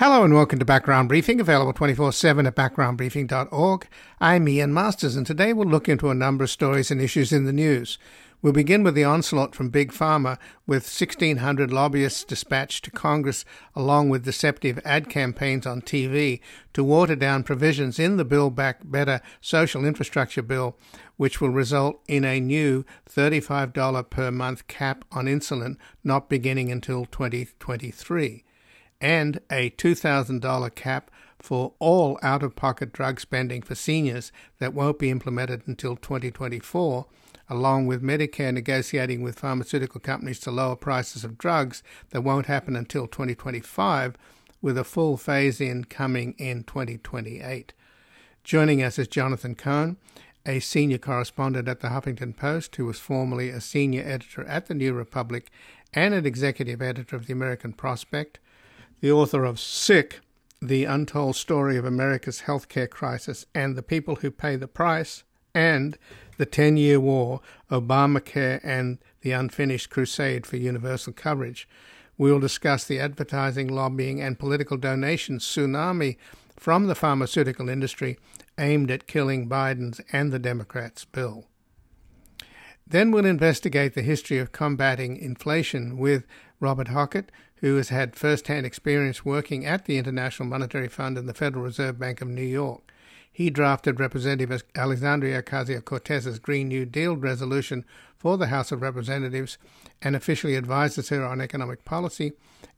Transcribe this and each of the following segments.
Hello and welcome to Background Briefing, available 24 7 at backgroundbriefing.org. I'm Ian Masters, and today we'll look into a number of stories and issues in the news. We'll begin with the onslaught from Big Pharma, with 1,600 lobbyists dispatched to Congress, along with deceptive ad campaigns on TV to water down provisions in the Build Back Better social infrastructure bill, which will result in a new $35 per month cap on insulin not beginning until 2023 and a $2,000 cap for all out of pocket drug spending for seniors that won't be implemented until 2024, along with Medicare negotiating with pharmaceutical companies to lower prices of drugs that won't happen until 2025, with a full phase in coming in 2028. Joining us is Jonathan Cohn, a senior correspondent at the Huffington Post, who was formerly a senior editor at the New Republic and an executive editor of the American Prospect the author of Sick, The Untold Story of America's Healthcare Crisis and the People Who Pay the Price, and The Ten Year War, Obamacare and the Unfinished Crusade for Universal Coverage. We will discuss the advertising, lobbying, and political donations tsunami from the pharmaceutical industry aimed at killing Biden's and the Democrats' bill. Then we'll investigate the history of combating inflation with Robert Hockett, who has had first hand experience working at the International Monetary Fund and the Federal Reserve Bank of New York. He drafted Representative Alexandria Ocasio Cortez's Green New Deal resolution for the House of Representatives and officially advises her on economic policy,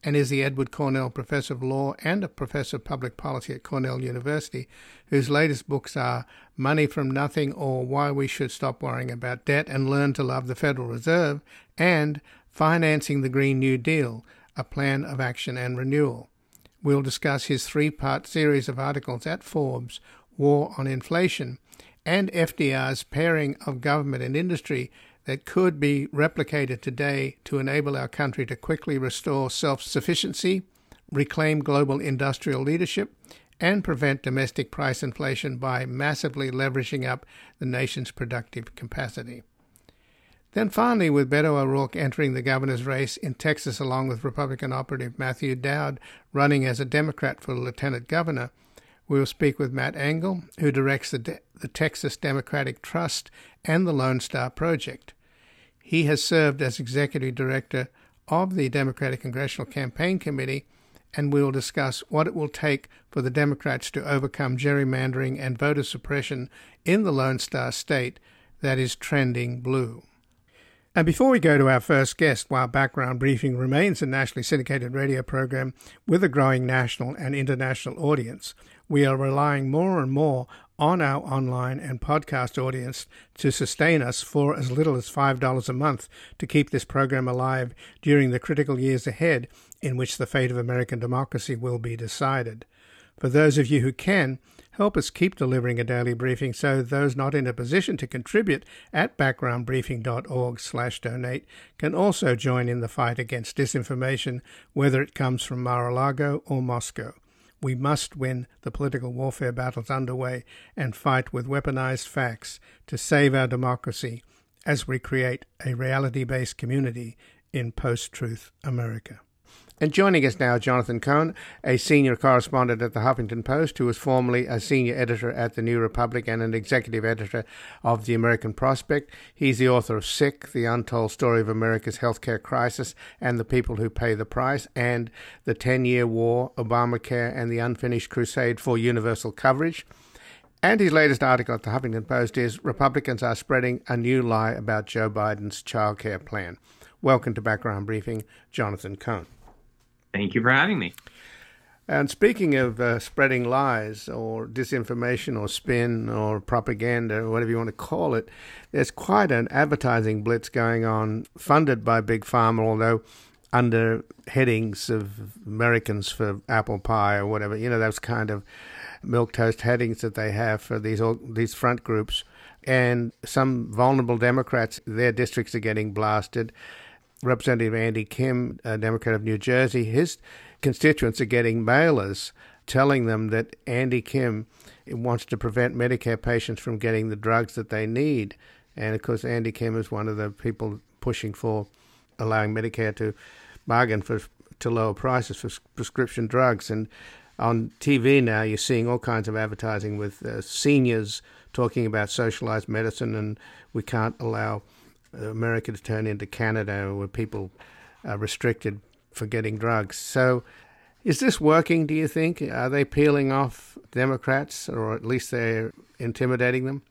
and is the Edward Cornell Professor of Law and a Professor of Public Policy at Cornell University, whose latest books are Money from Nothing or Why We Should Stop Worrying About Debt and Learn to Love the Federal Reserve, and Financing the Green New Deal A Plan of Action and Renewal. We'll discuss his three part series of articles at Forbes War on Inflation and FDR's pairing of government and industry that could be replicated today to enable our country to quickly restore self sufficiency, reclaim global industrial leadership, and prevent domestic price inflation by massively leveraging up the nation's productive capacity. Then finally, with Beto O'Rourke entering the governor's race in Texas along with Republican operative Matthew Dowd running as a Democrat for lieutenant governor, we'll speak with Matt Angle, who directs the, De- the Texas Democratic Trust and the Lone Star Project. He has served as executive director of the Democratic Congressional Campaign Committee, and we will discuss what it will take for the Democrats to overcome gerrymandering and voter suppression in the Lone Star State that is trending blue. And before we go to our first guest, while Background Briefing remains a nationally syndicated radio program with a growing national and international audience, we are relying more and more on our online and podcast audience to sustain us for as little as $5 a month to keep this program alive during the critical years ahead in which the fate of American democracy will be decided. For those of you who can, help us keep delivering a daily briefing so those not in a position to contribute at backgroundbriefing.org/donate can also join in the fight against disinformation whether it comes from Mar-a-Lago or Moscow. We must win the political warfare battles underway and fight with weaponized facts to save our democracy as we create a reality-based community in post-truth America. And joining us now, Jonathan Cohn, a senior correspondent at the Huffington Post, who was formerly a senior editor at the New Republic and an executive editor of the American Prospect. He's the author of Sick, The Untold Story of America's Healthcare Crisis and the People Who Pay the Price, and The Ten Year War, Obamacare, and the Unfinished Crusade for Universal Coverage. And his latest article at the Huffington Post is Republicans are spreading a new lie about Joe Biden's childcare plan. Welcome to Background Briefing, Jonathan Cohn. Thank you for having me. And speaking of uh, spreading lies or disinformation or spin or propaganda or whatever you want to call it, there's quite an advertising blitz going on, funded by Big Pharma, although under headings of Americans for apple pie or whatever. You know, those kind of milk toast headings that they have for these these front groups. And some vulnerable Democrats, their districts are getting blasted. Representative Andy Kim, a Democrat of New Jersey, his constituents are getting mailers telling them that Andy Kim wants to prevent Medicare patients from getting the drugs that they need. And of course, Andy Kim is one of the people pushing for allowing Medicare to bargain for to lower prices for prescription drugs. And on TV now, you're seeing all kinds of advertising with uh, seniors talking about socialized medicine, and we can't allow America to turn into Canada where people are restricted for getting drugs. So, is this working, do you think? Are they peeling off Democrats, or at least they're intimidating them?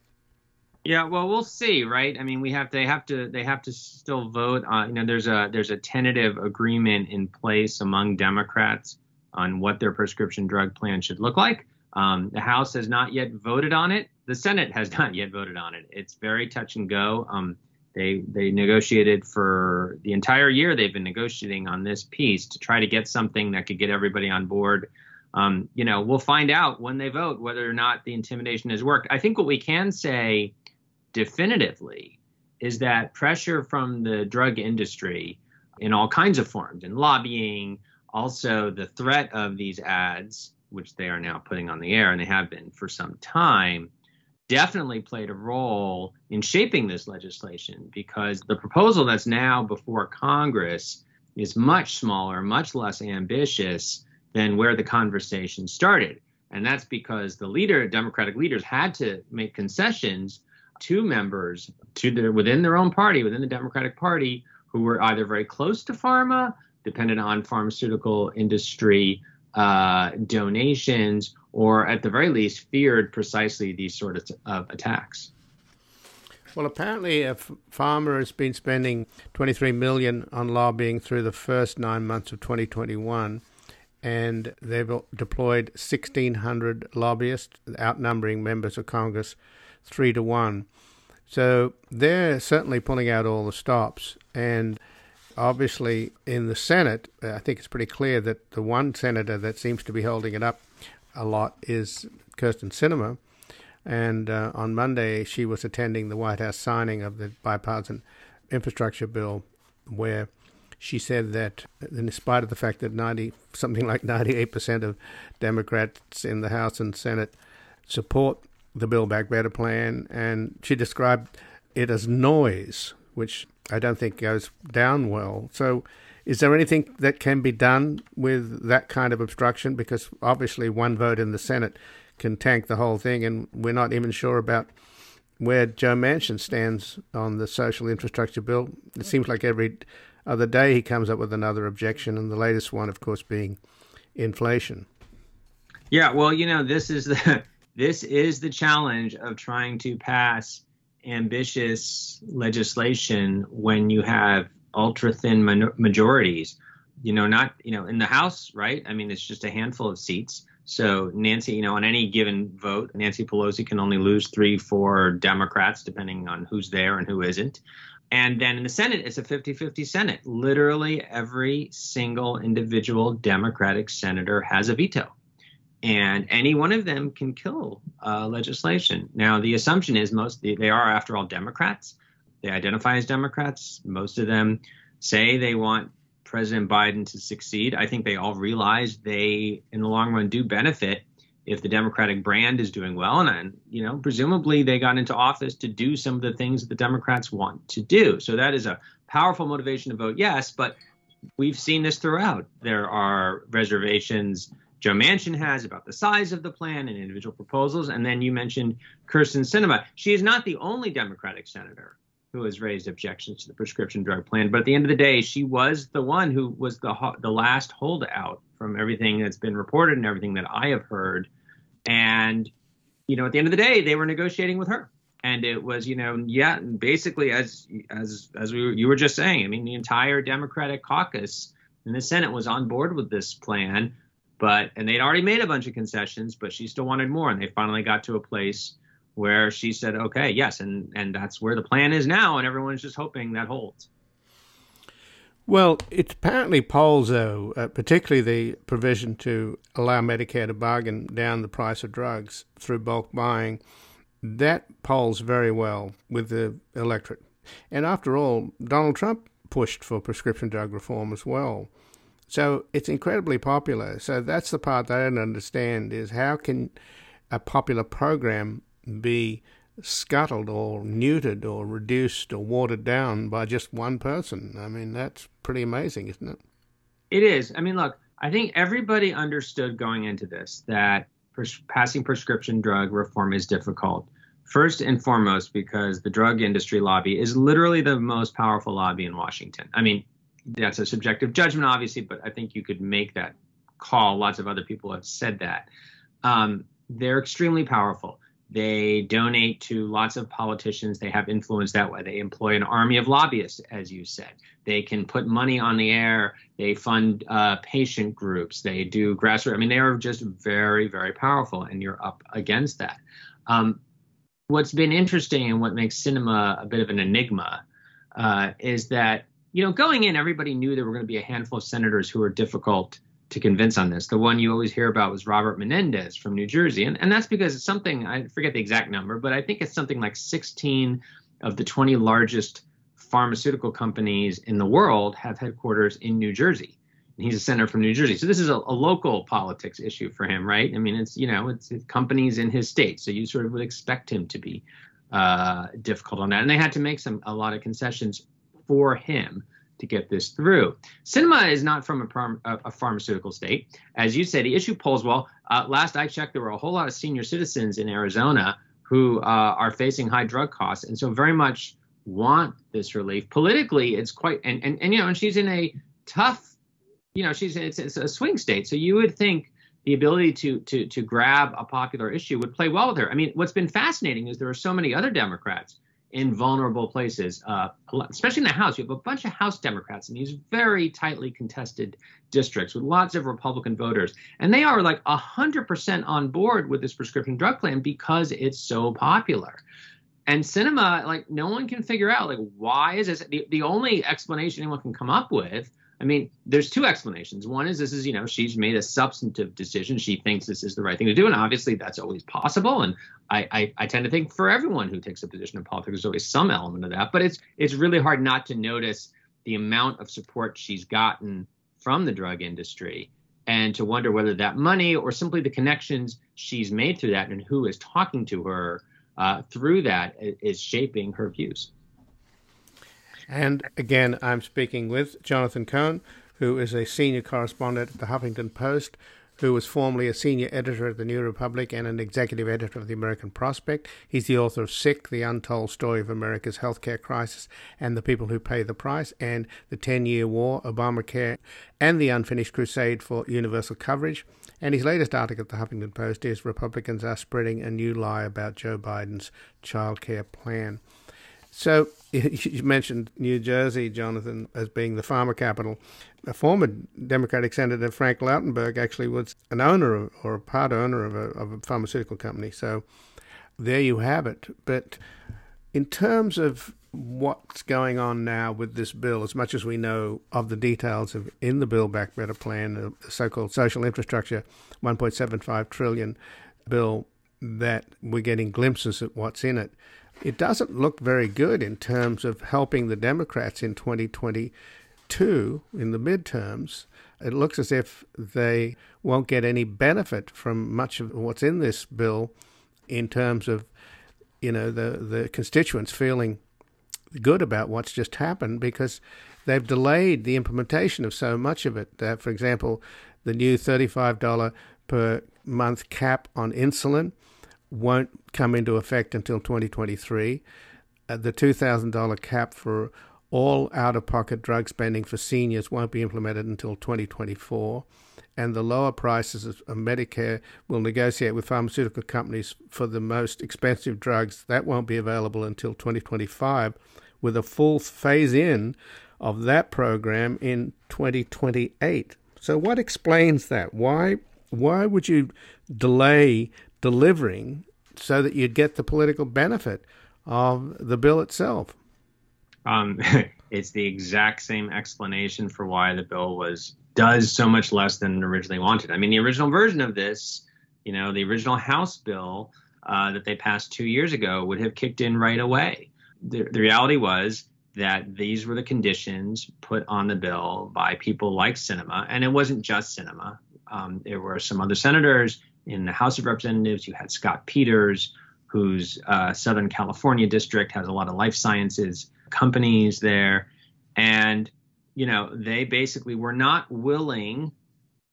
Yeah, well, we'll see, right? I mean, we have they have to they have to still vote. You know, there's a there's a tentative agreement in place among Democrats on what their prescription drug plan should look like. Um, the House has not yet voted on it. The Senate has not yet voted on it. It's very touch and go. Um, they they negotiated for the entire year. They've been negotiating on this piece to try to get something that could get everybody on board. Um, you know, we'll find out when they vote whether or not the intimidation has worked. I think what we can say definitively is that pressure from the drug industry in all kinds of forms, in lobbying, also the threat of these ads, which they are now putting on the air and they have been for some time, definitely played a role in shaping this legislation because the proposal that's now before Congress is much smaller, much less ambitious than where the conversation started. And that's because the leader, Democratic leaders, had to make concessions to members to their within their own party, within the Democratic Party, who were either very close to pharma, dependent on pharmaceutical industry uh, donations, or at the very least feared precisely these sort of, of attacks. Well, apparently, a pharma has been spending 23 million on lobbying through the first nine months of 2021, and they've deployed 1,600 lobbyists, outnumbering members of Congress three to one. So they're certainly pulling out all the stops. And obviously, in the Senate, I think it's pretty clear that the one senator that seems to be holding it up a lot is Kyrsten Sinema, And uh, on Monday, she was attending the White House signing of the bipartisan infrastructure bill, where she said that, in spite of the fact that 90, something like 98% of Democrats in the House and Senate support the Build Back Better plan, and she described it as noise, which I don't think goes down well. So, is there anything that can be done with that kind of obstruction? Because obviously, one vote in the Senate can tank the whole thing, and we're not even sure about where Joe Manchin stands on the social infrastructure bill. It seems like every other day he comes up with another objection, and the latest one, of course, being inflation. Yeah, well, you know, this is the this is the challenge of trying to pass ambitious legislation when you have ultra thin majorities. You know, not, you know, in the House, right? I mean, it's just a handful of seats. So Nancy, you know, on any given vote, Nancy Pelosi can only lose three, four Democrats, depending on who's there and who isn't. And then in the Senate, it's a 50 50 Senate. Literally every single individual Democratic senator has a veto and any one of them can kill uh, legislation. Now, the assumption is most they are, after all, Democrats. They identify as Democrats. Most of them say they want President Biden to succeed. I think they all realize they, in the long run, do benefit if the Democratic brand is doing well. And, then, you know, presumably they got into office to do some of the things that the Democrats want to do. So that is a powerful motivation to vote yes. But we've seen this throughout. There are reservations Joe Manchin has about the size of the plan and individual proposals. And then you mentioned Kyrsten Sinema. She is not the only Democratic senator who has raised objections to the prescription drug plan. But at the end of the day, she was the one who was the the last holdout from everything that's been reported and everything that I have heard. And you know, at the end of the day, they were negotiating with her. And it was, you know, yeah, basically as as as we you were just saying. I mean, the entire Democratic caucus in the Senate was on board with this plan but and they'd already made a bunch of concessions, but she still wanted more, and they finally got to a place where she said, "Okay, yes," and and that's where the plan is now, and everyone's just hoping that holds. Well, it's apparently polls, though, uh, particularly the provision to allow Medicare to bargain down the price of drugs through bulk buying, that polls very well with the electorate. And after all, Donald Trump pushed for prescription drug reform as well. So it's incredibly popular. So that's the part I don't understand is how can a popular program be scuttled or neutered or reduced or watered down by just one person? I mean, that's pretty amazing, isn't it? It is. I mean, look, I think everybody understood going into this that passing prescription drug reform is difficult. First and foremost, because the drug industry lobby is literally the most powerful lobby in Washington. I mean, that's a subjective judgment, obviously, but I think you could make that call. Lots of other people have said that. Um, they're extremely powerful. They donate to lots of politicians. They have influence that way. They employ an army of lobbyists, as you said. They can put money on the air. They fund uh, patient groups. They do grassroots. I mean, they are just very, very powerful, and you're up against that. Um, what's been interesting and what makes Sinema a bit of an enigma uh, is that, you know, going in, everybody knew there were going to be a handful of senators who were difficult to convince on this. The one you always hear about was Robert Menendez from New Jersey. And, and that's because it's something, I forget the exact number, but I think it's something like 16 of the 20 largest pharmaceutical companies in the world have headquarters in New Jersey. And he's a senator from New Jersey. So this is a, a local politics issue for him, right? I mean, it's, you know, it's, it's companies in his state. So you sort of would expect him to be uh, difficult on that. And they had to make some a lot of concessions for him to get this through. Sinema is not from a, a pharmaceutical state. As you said, the issue polls. Well, uh, last I checked, there were a whole lot of senior citizens in Arizona who uh, are facing high drug costs and so very much want this relief. Politically, it's quite, and, and, and you know, and she's in a tough, you know, she's it's, it's a swing state. So you would think the ability to to to grab a popular issue would play well with her. I mean, what's been fascinating is there are so many other Democrats in vulnerable places, uh, especially in the House. You have a bunch of House Democrats in these very tightly contested districts with lots of Republican voters, and they are like 100% on board with this prescription drug plan because it's so popular. And Sinema, like, no one can figure out, like, why is this? The, the only explanation anyone can come up with I mean, there's two explanations. One is this is, you know, she's made a substantive decision. She thinks this is the right thing to do. And obviously that's always possible. And I, I, I tend to think for everyone who takes a position in politics, there's always some element of that. But it's it's really hard not to notice the amount of support she's gotten from the drug industry and to wonder whether that money or simply the connections she's made through that and who is talking to her uh, through that is shaping her views. And again, I'm speaking with Jonathan Cohn, who is a senior correspondent at the Huffington Post, who was formerly a senior editor at the New Republic and an executive editor of the American Prospect. He's the author of Sick, The Untold Story of America's Healthcare Crisis and the People Who Pay the Price, and The Ten Year War, Obamacare, and The Unfinished Crusade for Universal Coverage. And his latest article at the Huffington Post is Republicans are spreading a new lie about Joe Biden's child care plan. So you mentioned New Jersey, Jonathan, as being the pharma capital. A former Democratic Senator, Frank Lautenberg, actually was an owner of, or a part owner of a, of a pharmaceutical company. So there you have it. But in terms of what's going on now with this bill, as much as we know of the details of in the Build Back Better plan, the so-called social infrastructure, 1.75 trillion bill, that we're getting glimpses at what's in it it doesn't look very good in terms of helping the Democrats in 2022 in the midterms. It looks as if they won't get any benefit from much of what's in this bill in terms of, you know, the, the constituents feeling good about what's just happened because they've delayed the implementation of so much of it. Uh, for example, the new $35 per month cap on insulin won't come into effect until 2023. Uh, the $2,000 cap for all out of pocket drug spending for seniors won't be implemented until 2024. And the lower prices of Medicare will negotiate with pharmaceutical companies for the most expensive drugs. That won't be available until 2025, with a full phase in of that program in 2028. So, what explains that? Why, why would you delay delivering so that you'd get the political benefit of the bill itself. Um, it's the exact same explanation for why the bill was does so much less than originally wanted. I mean, the original version of this, you know, the original House bill uh, that they passed two years ago would have kicked in right away. The, the reality was that these were the conditions put on the bill by people like Sinema, and it wasn't just Sinema. Um, there were some other senators in the House of Representatives, you had Scott Peters, whose uh, Southern California district has a lot of life sciences companies there. And you know, they basically were not willing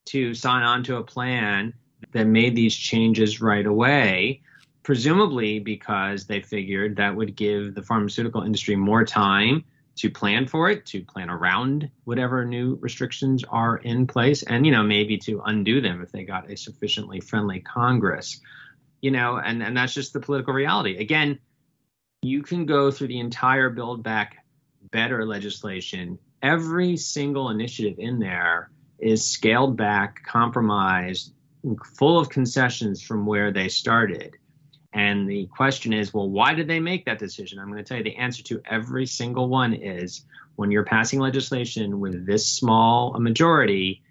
to sign on to a plan that made these changes right away, presumably because they figured that would give the pharmaceutical industry more time to plan for it, to plan around whatever new restrictions are in place, and you know maybe to undo them if they got a sufficiently friendly Congress. You know, and and that's just the political reality. Again, you can go through the entire Build Back Better legislation. Every single initiative in there is scaled back, compromised, full of concessions from where they started. And the question is, well, why did they make that decision? I'm going to tell you the answer to every single one is when you're passing legislation with this small a majority,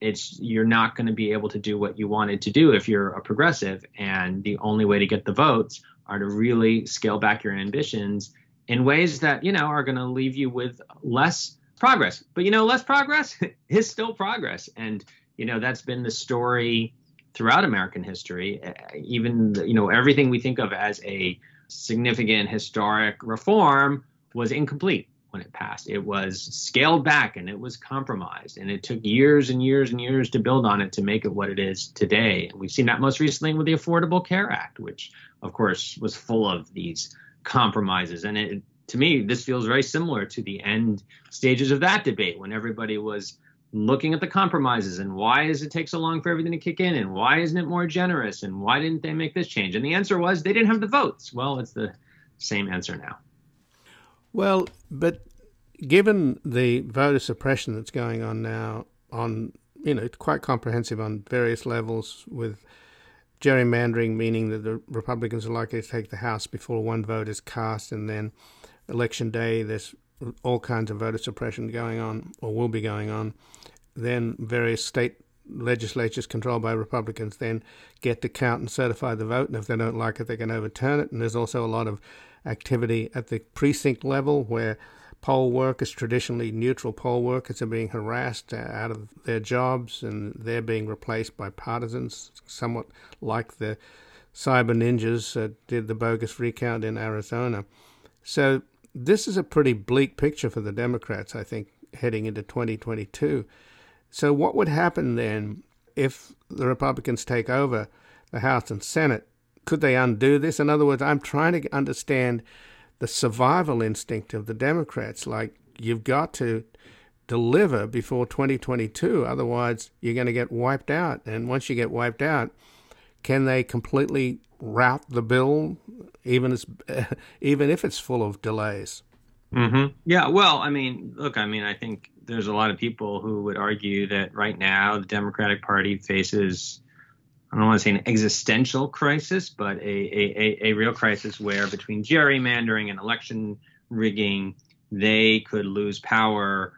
it's you're not going to be able to do what you wanted to do if you're a progressive. And the only way to get the votes are to really scale back your ambitions in ways that you know are going to leave you with less progress. But you know less progress is still progress. And you know that's been the story throughout American history. Uh, even you know everything we think of as a significant historic reform was incomplete when it passed. It was scaled back and it was compromised, and it took years and years and years to build on it to make it what it is today. And we've seen that most recently with the Affordable Care Act, which of course was full of these compromises. And it, to me, this feels very similar to the end stages of that debate when everybody was looking at the compromises and why does it take so long for everything to kick in and why isn't it more generous and why didn't they make this change? And the answer was they didn't have the votes. Well it's the same answer now. Well but given the voter suppression that's going on now on you know it's quite comprehensive on various levels with gerrymandering meaning that the republicans are likely to take the house before one vote is cast and then election day there's all kinds of voter suppression going on or will be going on. Then various state legislatures controlled by Republicans then get to count and certify the vote, and if they don't like it, they can overturn it. And there's also a lot of activity at the precinct level where poll workers, traditionally neutral poll workers, are being harassed uh, out of their jobs and they're being replaced by partisans, somewhat like the cyber ninjas that did the bogus recount in Arizona. So this is a pretty bleak picture for the Democrats, I think, heading into 2022. So, what would happen then if the Republicans take over the House and Senate? Could they undo this? In other words, I'm trying to understand the survival instinct of the Democrats. Like, you've got to deliver before 2022, otherwise, you're going to get wiped out. And once you get wiped out, can they completely route the bill, even as even if it's full of delays. Mm-hmm. Yeah, well, I mean, look, I mean, I think there's a lot of people who would argue that right now the Democratic Party faces, I don't want to say an existential crisis, but a, a, a, real crisis where between gerrymandering and election rigging, they could lose power,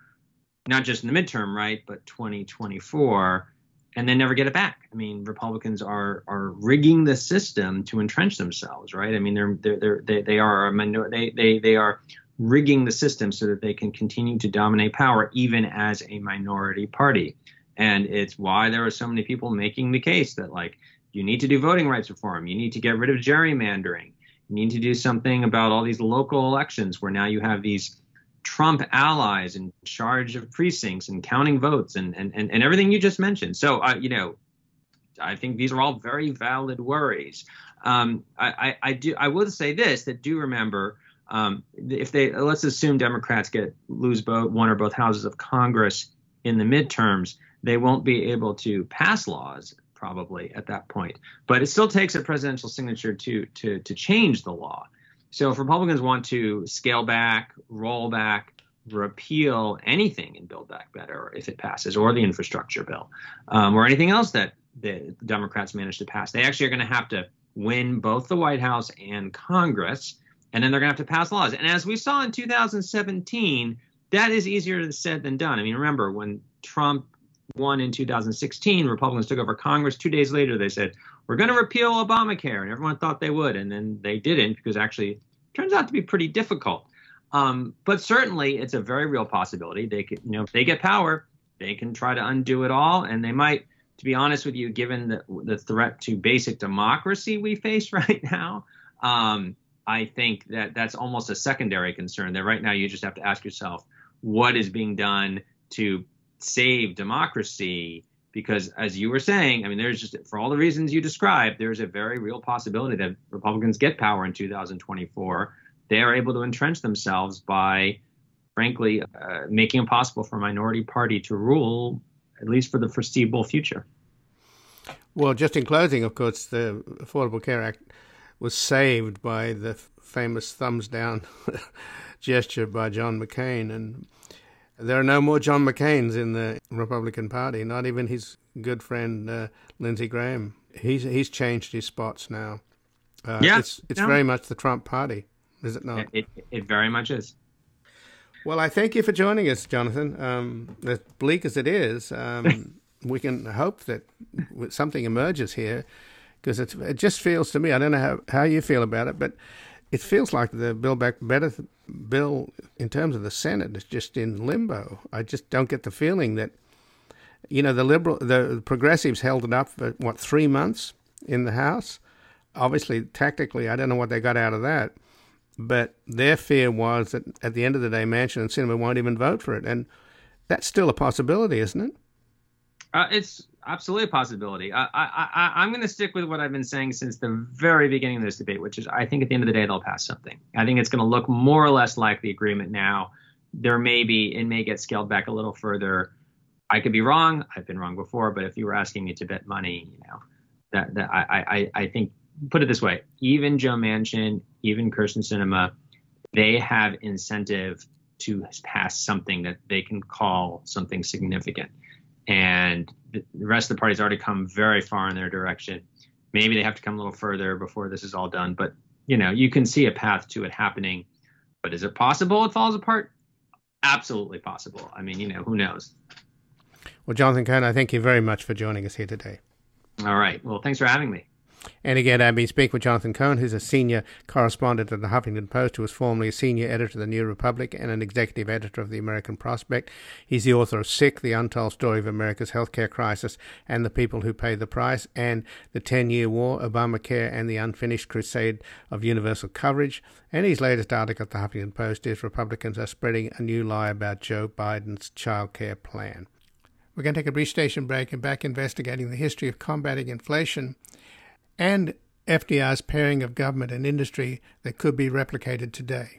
not just in the midterm, right, but 2024 and then never get it back. I mean, Republicans are are rigging the system to entrench themselves, right? I mean, they're they're, they're they they are a minor, they they they are rigging the system so that they can continue to dominate power even as a minority party. And it's why there are so many people making the case that like you need to do voting rights reform, you need to get rid of gerrymandering, you need to do something about all these local elections where now you have these Trump allies in charge of precincts and counting votes and and, and, and everything you just mentioned. So, uh, you know, I think these are all very valid worries. Um, I, I, I, do I will say this that do remember um, if they let's assume Democrats get lose both one or both houses of Congress in the midterms, they won't be able to pass laws probably at that point. But it still takes a presidential signature to to to change the law. So if Republicans want to scale back, roll back, repeal anything in Build Back Better if it passes, or the infrastructure bill, um, or anything else that the Democrats manage to pass, they actually are going to have to win both the White House and Congress, and then they're going to have to pass laws. And as we saw in 2017, that is easier said than done. I mean, remember when Trump won in 2016, Republicans took over Congress. Two days later, they said, we're going to repeal Obamacare. And everyone thought they would. And then they didn't because actually it turns out to be pretty difficult. Um, but certainly it's a very real possibility. They could, you know, if they get power, they can try to undo it all. And they might, to be honest with you, given the, the threat to basic democracy we face right now, um, I think that that's almost a secondary concern. That right now you just have to ask yourself, what is being done to save democracy because as you were saying, I mean, there's just for all the reasons you described, there's a very real possibility that Republicans get power in 2024. They are able to entrench themselves by, frankly, uh, making it possible for a minority party to rule, at least for the foreseeable future. Well, just in closing, of course, the Affordable Care Act was saved by the famous thumbs down gesture by John McCain, and there are no more John McCains in the Republican Party. Not even his good friend uh, Lindsey Graham. He's he's changed his spots now. Uh, yeah, it's it's yeah. very much the Trump Party, is it not? It, it, it very much is. Well, I thank you for joining us, Jonathan. Um, as bleak as it is, um, we can hope that something emerges here, because it just feels to me. I don't know how, how you feel about it, but it feels like the Build Back Better bill, in terms of the Senate, is just in limbo. I just don't get the feeling that, you know, the liberal, the progressives held it up for what three months in the House. Obviously, tactically, I don't know what they got out of that, but their fear was that at the end of the day, Manchin and Sinema won't even vote for it, and that's still a possibility, isn't it? Uh, it's absolutely a possibility. I, I, I, am going to stick with what I've been saying since the very beginning of this debate, which is I think at the end of the day they'll pass something. I think it's going to look more or less like the agreement now. There may be it may get scaled back a little further. I could be wrong. I've been wrong before, but if you were asking me to bet money, you know, that that I I, I think put it this way: even Joe Manchin, even Kyrsten Sinema, they have incentive to pass something that they can call something significant and the rest of the party's already come very far in their direction. Maybe they have to come a little further before this is all done, but you know, you can see a path to it happening. But is it possible it falls apart? Absolutely possible. I mean, you know, who knows? Well, Jonathan Cohn, I thank you very much for joining us here today. All right. Well, thanks for having me. And again, I've been speaking with Jonathan Cohn, who's a senior correspondent at the Huffington Post, who was formerly a senior editor of the New Republic and an executive editor of the American Prospect. He's the author of Sick, The Untold Story of America's Healthcare Crisis and the People Who Pay the Price, and The Ten Year War, Obamacare, and the Unfinished Crusade of Universal Coverage. And his latest article at the Huffington Post is Republicans are spreading a new lie about Joe Biden's childcare plan. We're going to take a brief station break and back investigating the history of combating inflation and FDR's pairing of government and industry that could be replicated today.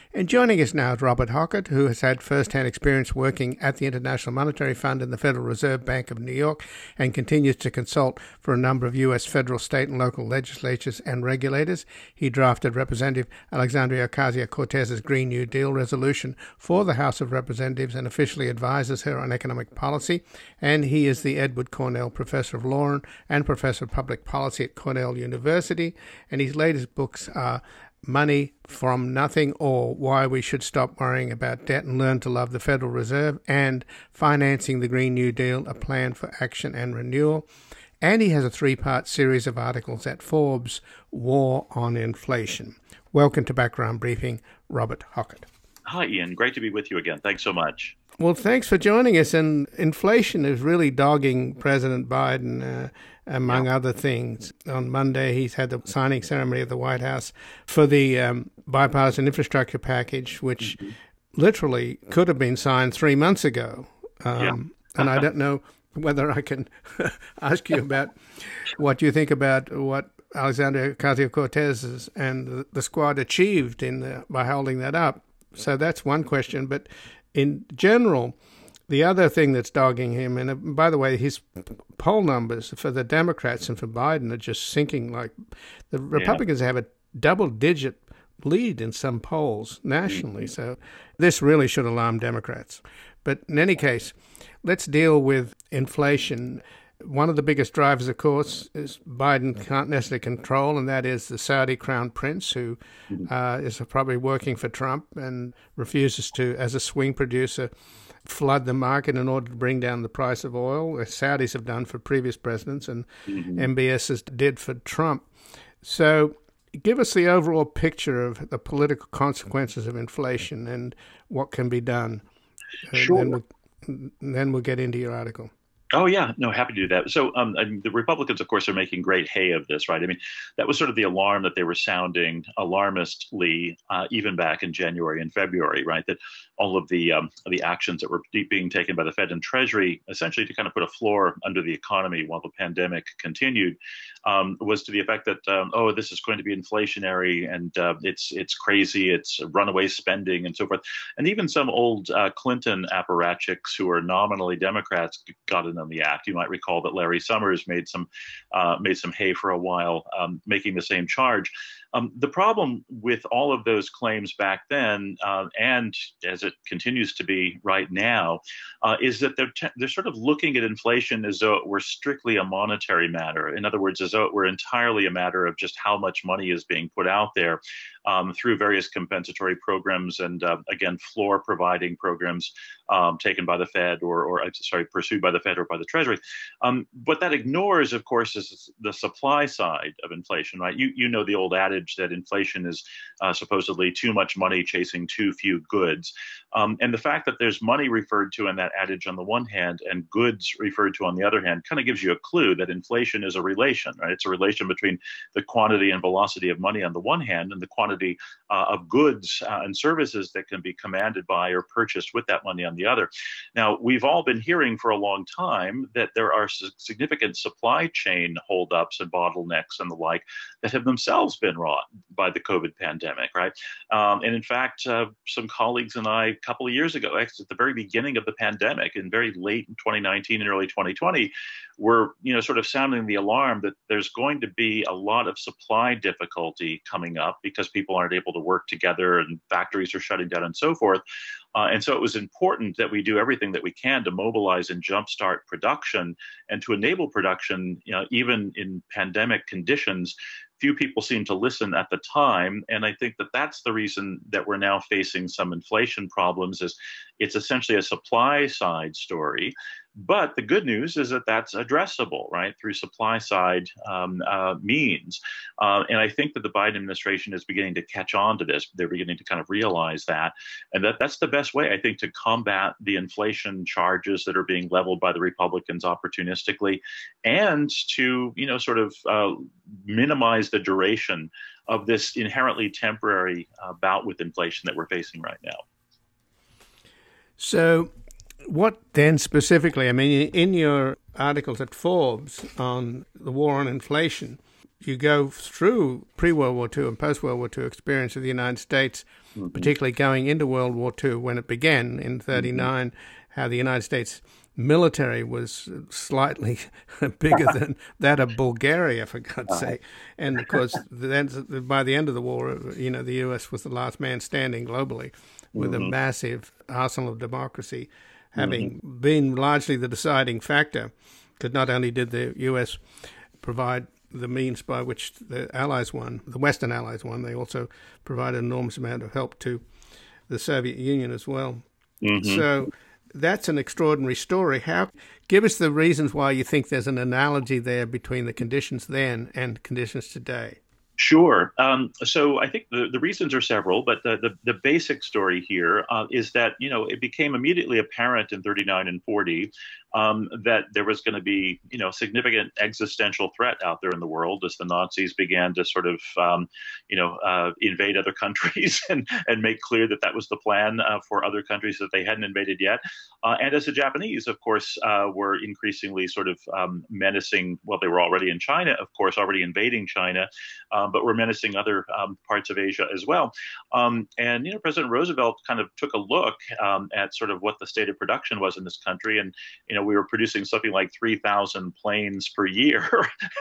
And joining us now is Robert Hockett, who has had first hand experience working at the International Monetary Fund and the Federal Reserve Bank of New York and continues to consult for a number of U.S. federal, state, and local legislatures and regulators. He drafted Representative Alexandria Ocasio Cortez's Green New Deal resolution for the House of Representatives and officially advises her on economic policy. And he is the Edward Cornell Professor of Law and Professor of Public policy at Cornell University, and his latest books are Money from Nothing or Why We Should Stop Worrying About Debt and Learn to Love the Federal Reserve and Financing the Green New Deal, A Plan for Action and Renewal. And he has a three part series of articles at Forbes War on Inflation. Welcome to Background Briefing, Robert Hockett. Hi, Ian. Great to be with you again. Thanks so much. Well, thanks for joining us. And inflation is really dogging President Biden. Uh, among yeah. other things. On Monday, he's had the signing ceremony at the White House for the um, bipartisan infrastructure package, which mm-hmm. literally could have been signed three months ago. Um, yeah. and I don't know whether I can ask you about what you think about what Alexandria Ocasio Cortez and the, the squad achieved in the, by holding that up. So that's one question. But in general, the other thing that's dogging him, and uh, by the way, his poll numbers for the Democrats and for Biden are just sinking. Like the Republicans yeah. have a double digit lead in some polls nationally. Mm-hmm. So this really should alarm Democrats. But in any case, let's deal with inflation. One of the biggest drivers, of course, is Biden can't necessarily control, and that is the Saudi crown prince, who mm-hmm. uh, is probably working for Trump and refuses to, as a swing producer, flood the market in order to bring down the price of oil, as Saudis have done for previous presidents and mm-hmm. MBS has did for Trump. So, give us the overall picture of the political consequences of inflation and what can be done. Sure. And then, we'll, then we'll get into your article. Oh yeah, no, happy to do that. So um, I mean, the Republicans, of course, are making great hay of this, right? I mean, that was sort of the alarm that they were sounding alarmistly uh, even back in January and February, right? That all of the um, the actions that were being taken by the Fed and Treasury, essentially to kind of put a floor under the economy while the pandemic continued, um, was to the effect that um, oh, this is going to be inflationary and uh, it's it's crazy, it's runaway spending and so forth. And even some old uh, Clinton apparatchiks who are nominally Democrats got in on the act. You might recall that Larry Summers made some uh, made some hay for a while, um, making the same charge. Um, the problem with all of those claims back then, uh, and as it continues to be right now, uh, is that they're, te- they're sort of looking at inflation as though it were strictly a monetary matter. In other words, as though it were entirely a matter of just how much money is being put out there um, through various compensatory programs and, uh, again, floor providing programs um, taken by the Fed or, or, sorry, pursued by the Fed or by the Treasury. Um, what that ignores, of course, is the supply side of inflation, right? You, you know the old adage adage that inflation is uh, supposedly too much money chasing too few goods. Um, and the fact that there's money referred to in that adage on the one hand and goods referred to on the other hand kind of gives you a clue that inflation is a relation, right? It's a relation between the quantity and velocity of money on the one hand and the quantity uh, of goods uh, and services that can be commanded by or purchased with that money on the other. Now, we've all been hearing for a long time that there are significant supply chain holdups and bottlenecks and the like that have themselves been wrought by the COVID pandemic, right? Um, and in fact, uh, some colleagues and I, a couple of years ago, actually at the very beginning of the pandemic, in very late in 2019 and early 2020, were you know sort of sounding the alarm that there's going to be a lot of supply difficulty coming up because people aren't able to work together and factories are shutting down and so forth. Uh, and so it was important that we do everything that we can to mobilize and jumpstart production and to enable production, you know, even in pandemic conditions. Few people seem to listen at the time. And i think that that's the reason that we're now facing some inflation problems is it's essentially a supply side story but the good news is that that's addressable, right, through supply side um, uh, means. Uh, and I think that the Biden administration is beginning to catch on to this. They're beginning to kind of realize that. And that that's the best way, I think, to combat the inflation charges that are being leveled by the Republicans opportunistically and to, you know, sort of uh, minimize the duration of this inherently temporary uh, bout with inflation that we're facing right now. So, what then specifically? I mean, in your articles at Forbes on the war on inflation, you go through pre World War II and post World War II experience of the United States, mm-hmm. particularly going into World War II when it began in '39, mm-hmm. how the United States military was slightly bigger than that of Bulgaria, for God's sake. And of course, then by the end of the war, you know, the U.S. was the last man standing globally with mm-hmm. a massive arsenal of democracy having mm-hmm. been largely the deciding factor, because not only did the U.S. provide the means by which the Allies won, the Western Allies won, they also provided an enormous amount of help to the Soviet Union as well. Mm-hmm. So that's an extraordinary story. How give us the reasons why you think there's an analogy there between the conditions then and conditions today? Sure. Um, so I think the, the reasons are several, but the, the, the basic story here uh, is that, you know, it became immediately apparent in 39 and 40 um, that there was going to be, you know, significant existential threat out there in the world as the Nazis began to sort of, um, you know, uh, invade other countries and, and make clear that that was the plan uh, for other countries that they hadn't invaded yet. Uh, and as the Japanese, of course, uh, were increasingly sort of um, menacing, well, they were already in China, of course, already invading China, um, but were menacing other um, parts of Asia as well. Um, and, you know, President Roosevelt kind of took a look at sort of what the state of production was in this country and, you know, know, we were producing something like 3,000 planes per year,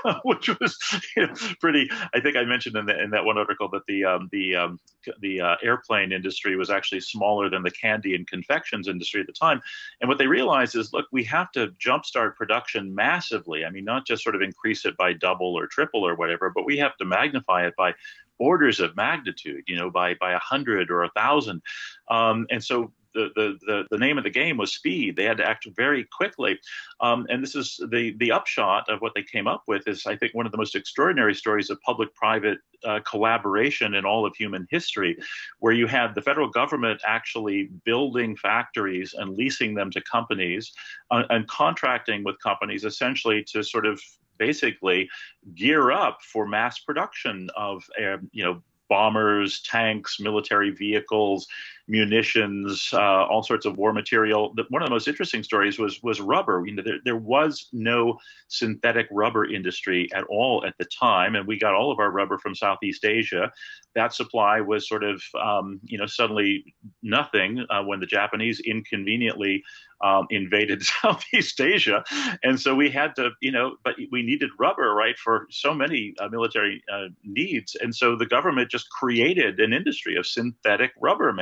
which was you know, pretty. I think I mentioned in, the, in that one article that the um, the um, the uh, airplane industry was actually smaller than the candy and confections industry at the time. And what they realized is, look, we have to jumpstart production massively. I mean, not just sort of increase it by double or triple or whatever, but we have to magnify it by orders of magnitude, you know, by by a hundred or a thousand. Um, and so the, the, the, name of the game was speed. They had to act very quickly. Um, and this is the, the upshot of what they came up with is, I think, one of the most extraordinary stories of public private uh, collaboration in all of human history, where you had the federal government actually building factories and leasing them to companies uh, and contracting with companies essentially to sort of basically gear up for mass production of uh, you know bombers, tanks, military vehicles, munitions, uh, all sorts of war material. The, one of the most interesting stories was was rubber. You know, there, there was no synthetic rubber industry at all at the time, and we got all of our rubber from Southeast Asia. That supply was sort of, um, you know, suddenly nothing uh, when the Japanese inconveniently um, invaded Southeast Asia, and so we had to, you know, but we needed rubber, right, for so many uh, military uh, needs, and so the government just created an industry of synthetic rubber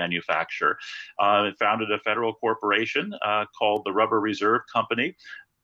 Uh, it founded a federal corporation uh, called the Rubber Reserve Company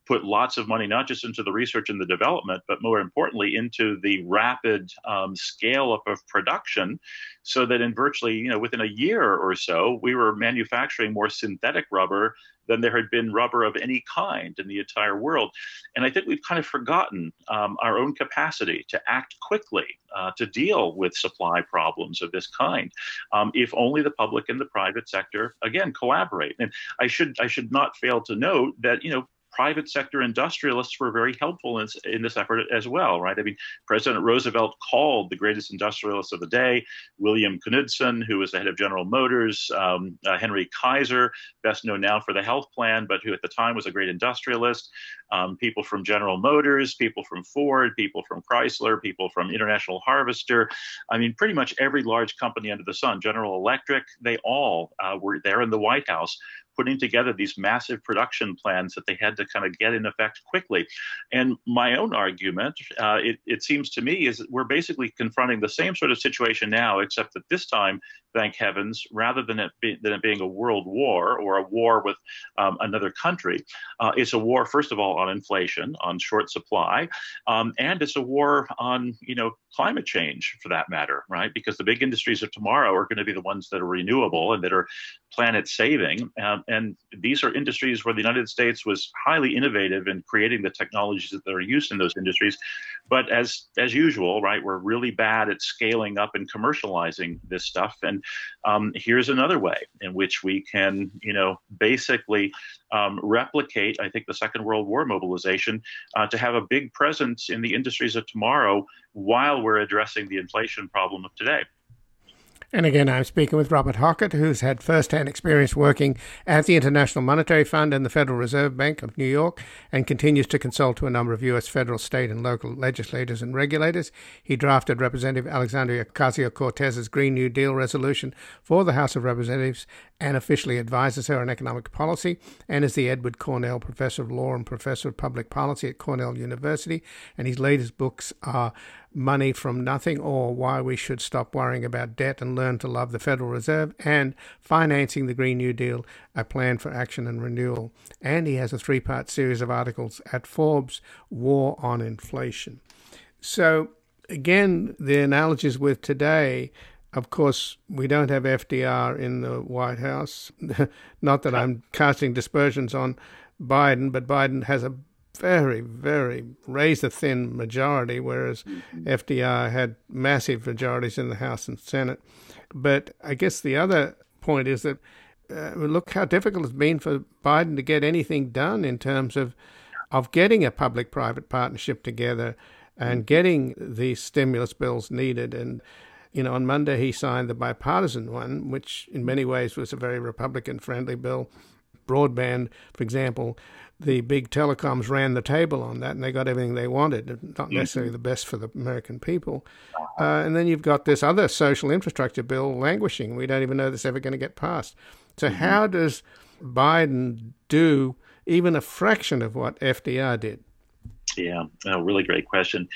put lots of money not just into the research and the development, but more importantly into the rapid um, scale up of production, so that in virtually you know within a year or so we were manufacturing more synthetic rubber than there had been rubber of any kind in the entire world. And I think we've kind of forgotten um, our own capacity to act quickly uh, to deal with supply problems of this kind, um, if only the public and the private sector again collaborate. And I should I should not fail to note that you know private sector industrialists were very helpful in, in, this effort as well, right? I mean, President Roosevelt called the greatest industrialists of the day William Knudsen, who was the head of General Motors, um, uh, Henry Kaiser, best known now for the health plan, but who at the time was a great industrialist, um, people from General Motors, people from Ford, people from Chrysler, people from International Harvester. I mean, pretty much every large company under the sun, General Electric, they all uh, were there in the White House putting together these massive production plans that they had to kind of get in effect quickly. And my own argument, uh, it, it seems to me, is that we're basically confronting the same sort of situation now, except that this time, thank heavens, rather than it, be, than it being a world war or a war with um, another country, uh, it's a war, first of all, on inflation, on short supply, um, and it's a war on, you know, climate change for that matter, right? Because the big industries of tomorrow are going to be the ones that are renewable and that are planet saving. Um, and these are industries where the United States was highly innovative in creating the technologies that are used in those industries. But as as usual, right, we're really bad at scaling up and commercializing this stuff. And um, here's another way in which we can, you know, basically um, replicate, I think, the Second World War mobilization uh, to have a big presence in the industries of tomorrow while we're addressing the inflation problem of today. And again, I'm speaking with Robert Hockett, who's had first hand experience working at the International Monetary Fund and the Federal Reserve Bank of New York and continues to consult to a number of U.S. federal, state, and local legislators and regulators. He drafted Representative Alexandria Ocasio Cortez's Green New Deal resolution for the House of Representatives and officially advises her on economic policy and is the Edward Cornell Professor of Law and Professor of Public Policy at Cornell University. And his latest books are money from nothing or why we should stop worrying about debt and learn to love the Federal Reserve and financing the Green New Deal, a plan for action and renewal. And he has a three part series of articles at Forbes, War on Inflation. So, again, the analogies with today. Of course, we don't have FDR in the White House. Not that I'm casting dispersions on Biden, but Biden has a very, very razor thin majority, whereas. FDR had massive majorities in the House and Senate. But I guess the other point is that uh, look how difficult it's been for Biden to get anything done in terms of of getting a public private partnership together and getting these stimulus bills needed. And you know, on Monday he signed the bipartisan one, which in many ways was a very Republican friendly bill. Broadband, for example, the big telecoms ran the table on that, and they got everything they wanted. Not mm-hmm. necessarily the best for the American people. Uh, and then you've got this other social infrastructure bill languishing. We don't even know this ever going to get passed. So mm-hmm. how does Biden do even a fraction of what FDR did? Yeah, a really great question.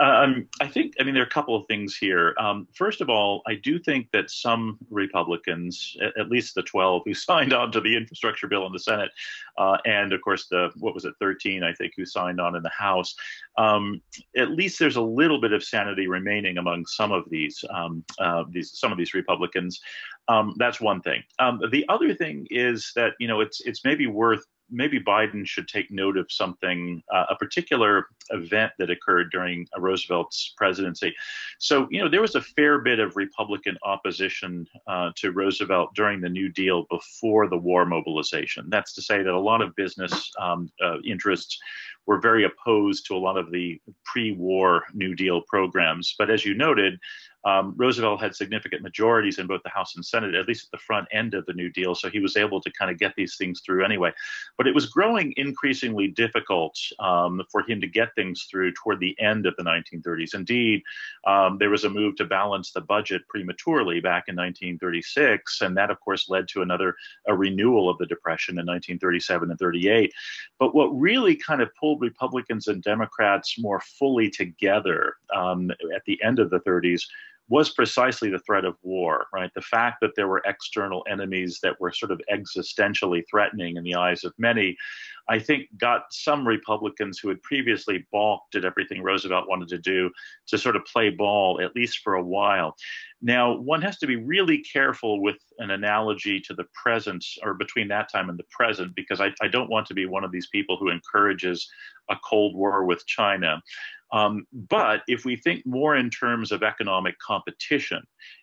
um, I think, I mean, there are a couple of things here. Um, first of all, I do think that some Republicans, at, at, least the 12 who signed on to the infrastructure bill in the Senate, uh, and of course the, what was it, 13, I think, who signed on in the House, um, at least there's a little bit of sanity remaining among some of these, um, uh, these some of these Republicans. Um, that's one thing. Um, the other thing is that, you know, it's, it's maybe worth maybe Biden should take note of something, uh, a particular event that occurred during Roosevelt's presidency. So, you know, there was a fair bit of Republican opposition uh, to Roosevelt during the New Deal before the war mobilization. That's to say that a lot of business um, uh, interests were very opposed to a lot of the pre war New Deal programs. But as you noted, um, Roosevelt had significant majorities in both the House and Senate, at least at the front end of the New Deal, so he was able to kind of get these things through anyway. But it was growing increasingly difficult um, for him to get things through toward the end of the 1930s. Indeed, um, there was a move to balance the budget prematurely back in 1936, and that, of course, led to another a renewal of the Depression in 1937 and 38. But what really kind of pulled Republicans and Democrats more fully together um, at the end of the 30s was precisely the threat of war, right? The fact that there were external enemies that were sort of existentially threatening in the eyes of many, I think got some Republicans who had previously balked at everything Roosevelt wanted to do to sort of play ball, at least for a while. Now, one has to be really careful with an analogy to the present or between that time and the present, because I, I don't want to be one of these people who encourages a Cold War with China. Um, but if we think more in terms of economic competition,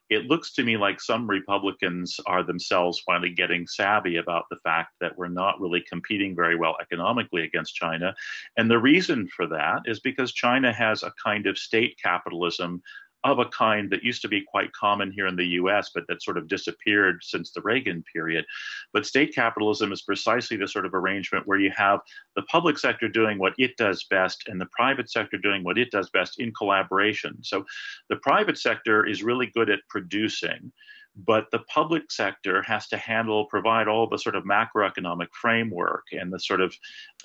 it looks to me like some Republicans are themselves finally getting savvy about the fact that we're not really competing very well economically against China. And the reason for that is because China has a kind of state capitalism of a kind that used to be quite common here in the US, but that sort of disappeared since the Reagan period. But state capitalism is precisely the sort of arrangement where you have the public sector doing what it does best and the private sector doing what it does best in collaboration. So the private sector is really good at producing but the public sector has to handle provide all the sort of macroeconomic framework and the sort of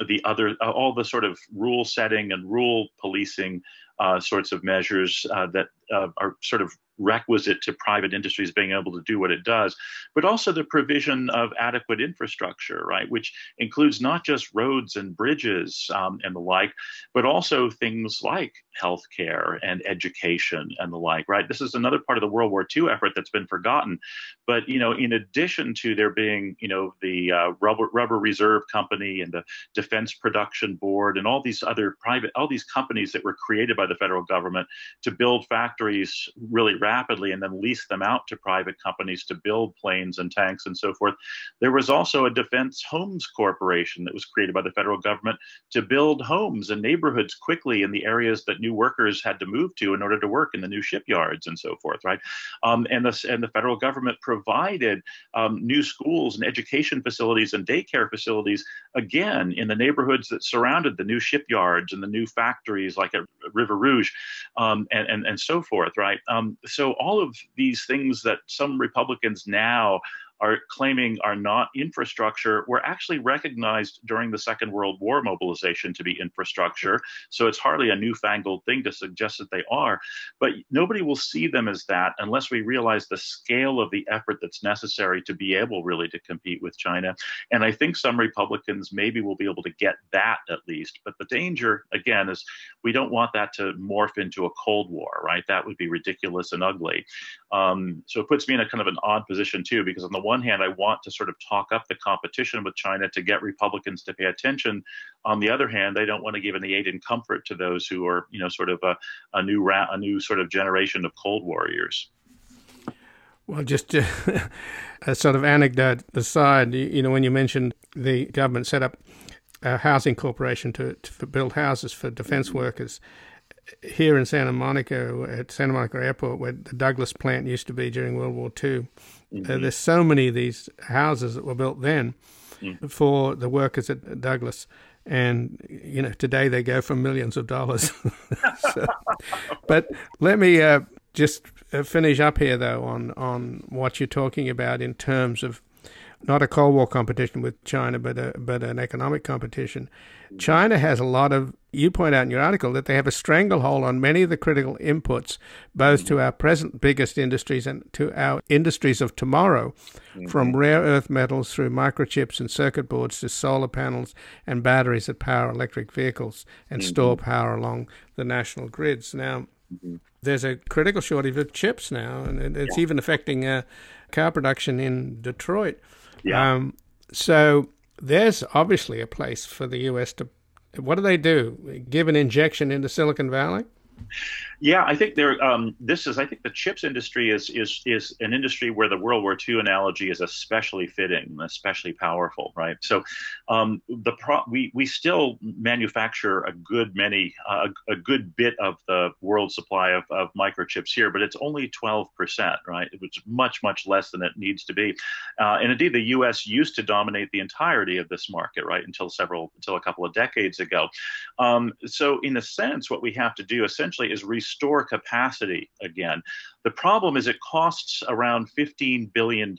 the other all the sort of rule setting and rule policing uh, sorts of measures uh, that uh, are sort of requisite to private industries being able to do what it does, but also the provision of adequate infrastructure, right, which includes not just roads and bridges um, and the like, but also things like healthcare and education and the like, right? This is another part of the World War II effort that's been forgotten. But, you know, in addition to there being, you know, the uh, rubber, rubber Reserve Company and the Defense Production Board and all these other private, all these companies that were created by the federal government to build factories really rapidly and then lease them out to private companies to build planes and tanks and so forth. There was also a Defense Homes Corporation that was created by the federal government to build homes and neighborhoods quickly in the areas that new workers had to move to in order to work in the new shipyards and so forth, right? Um, and, the, and the federal government provided um, new schools and education facilities and daycare facilities, again, in the neighborhoods that surrounded the new shipyards and the new factories like at River Rouge um, and, and, and so forth, right? Um, so all of these things that some Republicans now are claiming are not infrastructure were actually recognized during the Second World War mobilization to be infrastructure. So it's hardly a newfangled thing to suggest that they are. But nobody will see them as that unless we realize the scale of the effort that's necessary to be able really to compete with China. And I think some Republicans maybe will be able to get that at least. But the danger, again, is we don't want that to morph into a Cold War, right? That would be ridiculous and ugly. Um, so it puts me in a kind of an odd position too, because on the one hand, I want to sort of talk up the competition with China to get Republicans to pay attention. On the other hand, I don't want to give any aid and comfort to those who are, you know, sort of a, a new ra- a new sort of generation of cold warriors. Well, just uh, a sort of anecdote aside, you, you know, when you mentioned the government set up a housing corporation to, to build houses for defense workers, here in Santa Monica, at Santa Monica Airport, where the Douglas plant used to be during World War II, mm-hmm. uh, there's so many of these houses that were built then mm-hmm. for the workers at Douglas. And, you know, today they go for millions of dollars. so, but let me uh, just uh, finish up here, though, on, on what you're talking about in terms of not a Cold War competition with China, but a, but an economic competition. China has a lot of. You point out in your article that they have a stranglehold on many of the critical inputs, both to our present biggest industries and to our industries of tomorrow, mm-hmm. from rare earth metals through microchips and circuit boards to solar panels and batteries that power electric vehicles and mm-hmm. store power along the national grids. Now, mm-hmm. there's a critical shortage of chips now, and it's yeah. even affecting uh, car production in Detroit. Yeah. Um, so there's obviously a place for the U.S. to. What do they do? Give an injection into Silicon Valley? Yeah, I think there. Um, this is. I think the chips industry is is is an industry where the World War II analogy is especially fitting, especially powerful, right? So, um, the pro- we we still manufacture a good many, uh, a, good bit of the world supply of, of microchips here, but it's only twelve percent, right? It's much much less than it needs to be, uh, and indeed the U.S. used to dominate the entirety of this market, right, until several until a couple of decades ago. Um, so, in a sense, what we have to do essentially is restore capacity again. The problem is it costs around $15 billion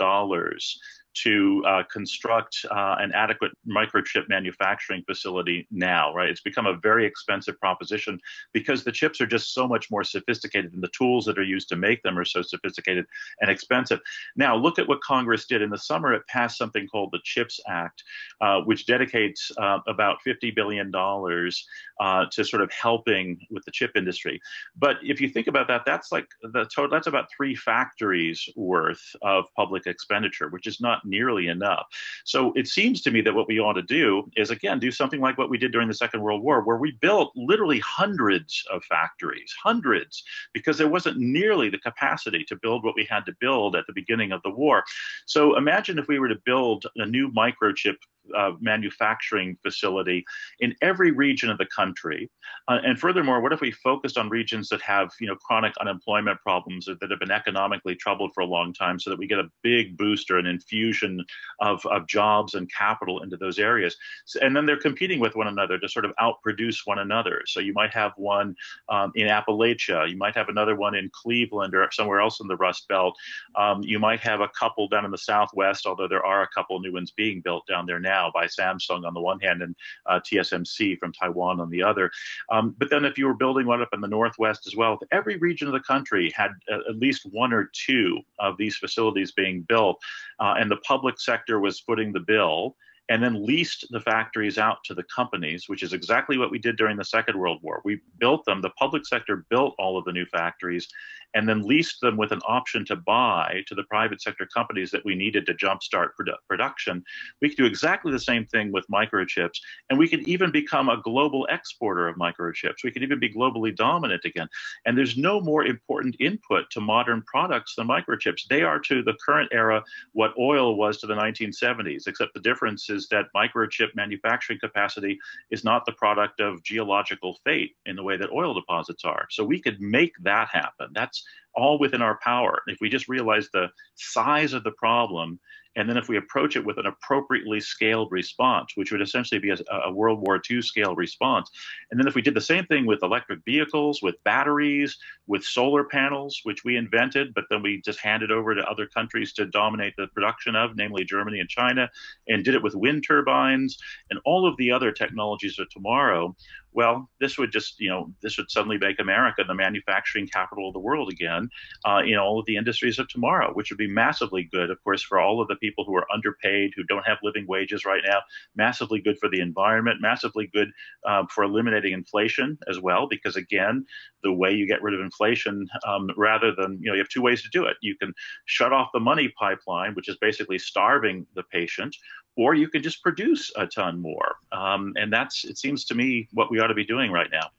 to uh, construct uh, an adequate microchip manufacturing facility now, right? It's become a very expensive proposition because the chips are just so much more sophisticated and the tools that are used to make them are so sophisticated and expensive. Now, look at what Congress did. In the summer, it passed something called the CHIPS Act, uh, which dedicates uh, about $50 billion uh, to sort of helping with the chip industry. But if you think about that, that's like the total, that's about three factories worth of public expenditure, which is not nearly enough. So it seems to me that what we ought to do is, again, do something like what we did during the Second World War, where we built literally hundreds of factories, hundreds, because there wasn't nearly the capacity to build what we had to build at the beginning of the war. So imagine if we were to build a new microchip uh, manufacturing facility in every region of the country. Uh, and furthermore, what if we focused on regions that have you know chronic unemployment problems or that have been economically troubled for a long time, so that we get a big booster, an infusion of, of jobs and capital into those areas. So, and then they're competing with one another to sort of outproduce one another. So you might have one um, in Appalachia, you might have another one in Cleveland or somewhere else in the Rust Belt. Um, you might have a couple down in the Southwest, although there are a couple new ones being built down there now now by Samsung on the one hand and uh, TSMC from Taiwan on the other. Um, but then if you were building one up in the Northwest as well, every region of the country had at least one or two of these facilities being built, uh, and the public sector was footing the bill, and then leased the factories out to the companies, which is exactly what we did during the Second World War. We built them, the public sector built all of the new factories, and then leased them with an option to buy to the private sector companies that we needed to jumpstart produ- production. We could do exactly the same thing with microchips, and we could even become a global exporter of microchips. We could even be globally dominant again. And there's no more important input to modern products than microchips. They are to the current era what oil was to the 1970s, except the difference is that microchip manufacturing capacity is not the product of geological fate in the way that oil deposits are. So we could make that happen. That's all within our power. If we just realize the size of the problem and then if we approach it with an appropriately scaled response, which would essentially be a, a, World War II scale response, and then if we did the same thing with electric vehicles, with batteries, with solar panels, which we invented, but then we just handed over to other countries to dominate the production of, namely Germany and China, and did it with wind turbines and all of the other technologies of tomorrow, well, this would just, you know, this would suddenly make America the manufacturing capital of the world again uh, in all of the industries of tomorrow, which would be massively good, of course, for all of the people who are underpaid, who don't have living wages right now, massively good for the environment, massively good um, for eliminating inflation as well, because again, the way you get rid of inflation, um, rather than, you know, you have two ways to do it. You can shut off the money pipeline, which is basically starving the patient, or you can just produce a ton more. Um, and that's, it seems to me, what we ought to be doing right now.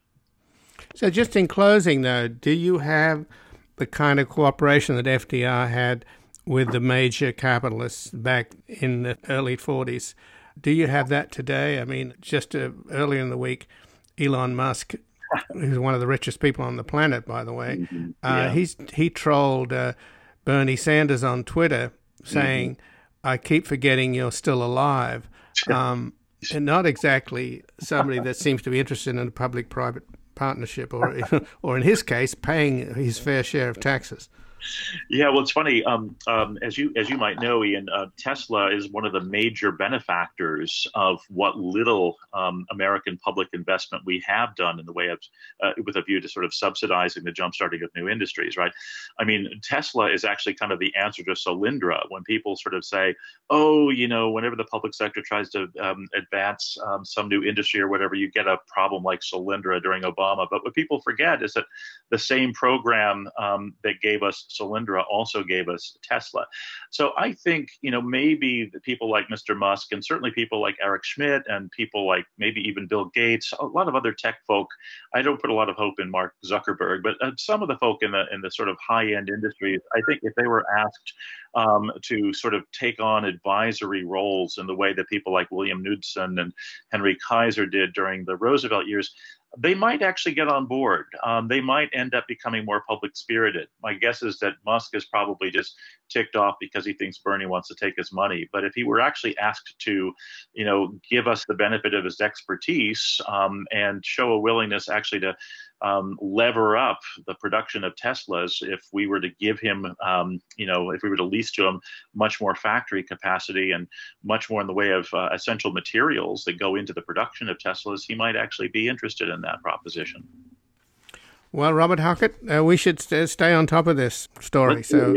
So, just in closing, though, do you have the kind of cooperation that FDR had with the major capitalists back in the early 40s? Do you have that today? I mean, just uh, earlier in the week, Elon Musk, who's one of the richest people on the planet, by the way, mm-hmm. uh, yeah. uh, he's he trolled uh, Bernie Sanders on Twitter saying. Mm-hmm I keep forgetting you're still alive. Um, and not exactly somebody that seems to be interested in a public-private partnership, or or in his case, paying his fair share of taxes. Yeah, well, it's funny. Um, um, as you as you might know, Ian, uh, Tesla is one of the major benefactors of what little um, American public investment we have done in the way of, uh, with a view to sort of subsidizing the jumpstarting of new industries. Right? I mean, Tesla is actually kind of the answer to Solyndra. When people sort of say, "Oh, you know, whenever the public sector tries to um, advance um, some new industry or whatever, you get a problem like Solyndra during Obama." But what people forget is that the same program um, that gave us Solyndra also gave us Tesla. So I think, you know, maybe people like Mr. Musk and certainly people like Eric Schmidt and people like maybe even Bill Gates, a lot of other tech folk. I don't put a lot of hope in Mark Zuckerberg, but uh, some of the folk in the in the sort of high end industries, I think if they were asked um, to sort of take on advisory roles in the way that people like William Knudsen and Henry Kaiser did during the Roosevelt years, they might actually get on board. Um, they might end up becoming more public spirited. My guess is that Musk is probably just ticked off because he thinks Bernie wants to take his money. But if he were actually asked to, you know, give us the benefit of his expertise um, and show a willingness actually to um, lever up the production of Teslas if we were to give him, um, you know, if we were to lease to him much more factory capacity and much more in the way of uh, essential materials that go into the production of Teslas, he might actually be interested in that proposition. Well, Robert Hockett, uh, we should st- stay on top of this story. so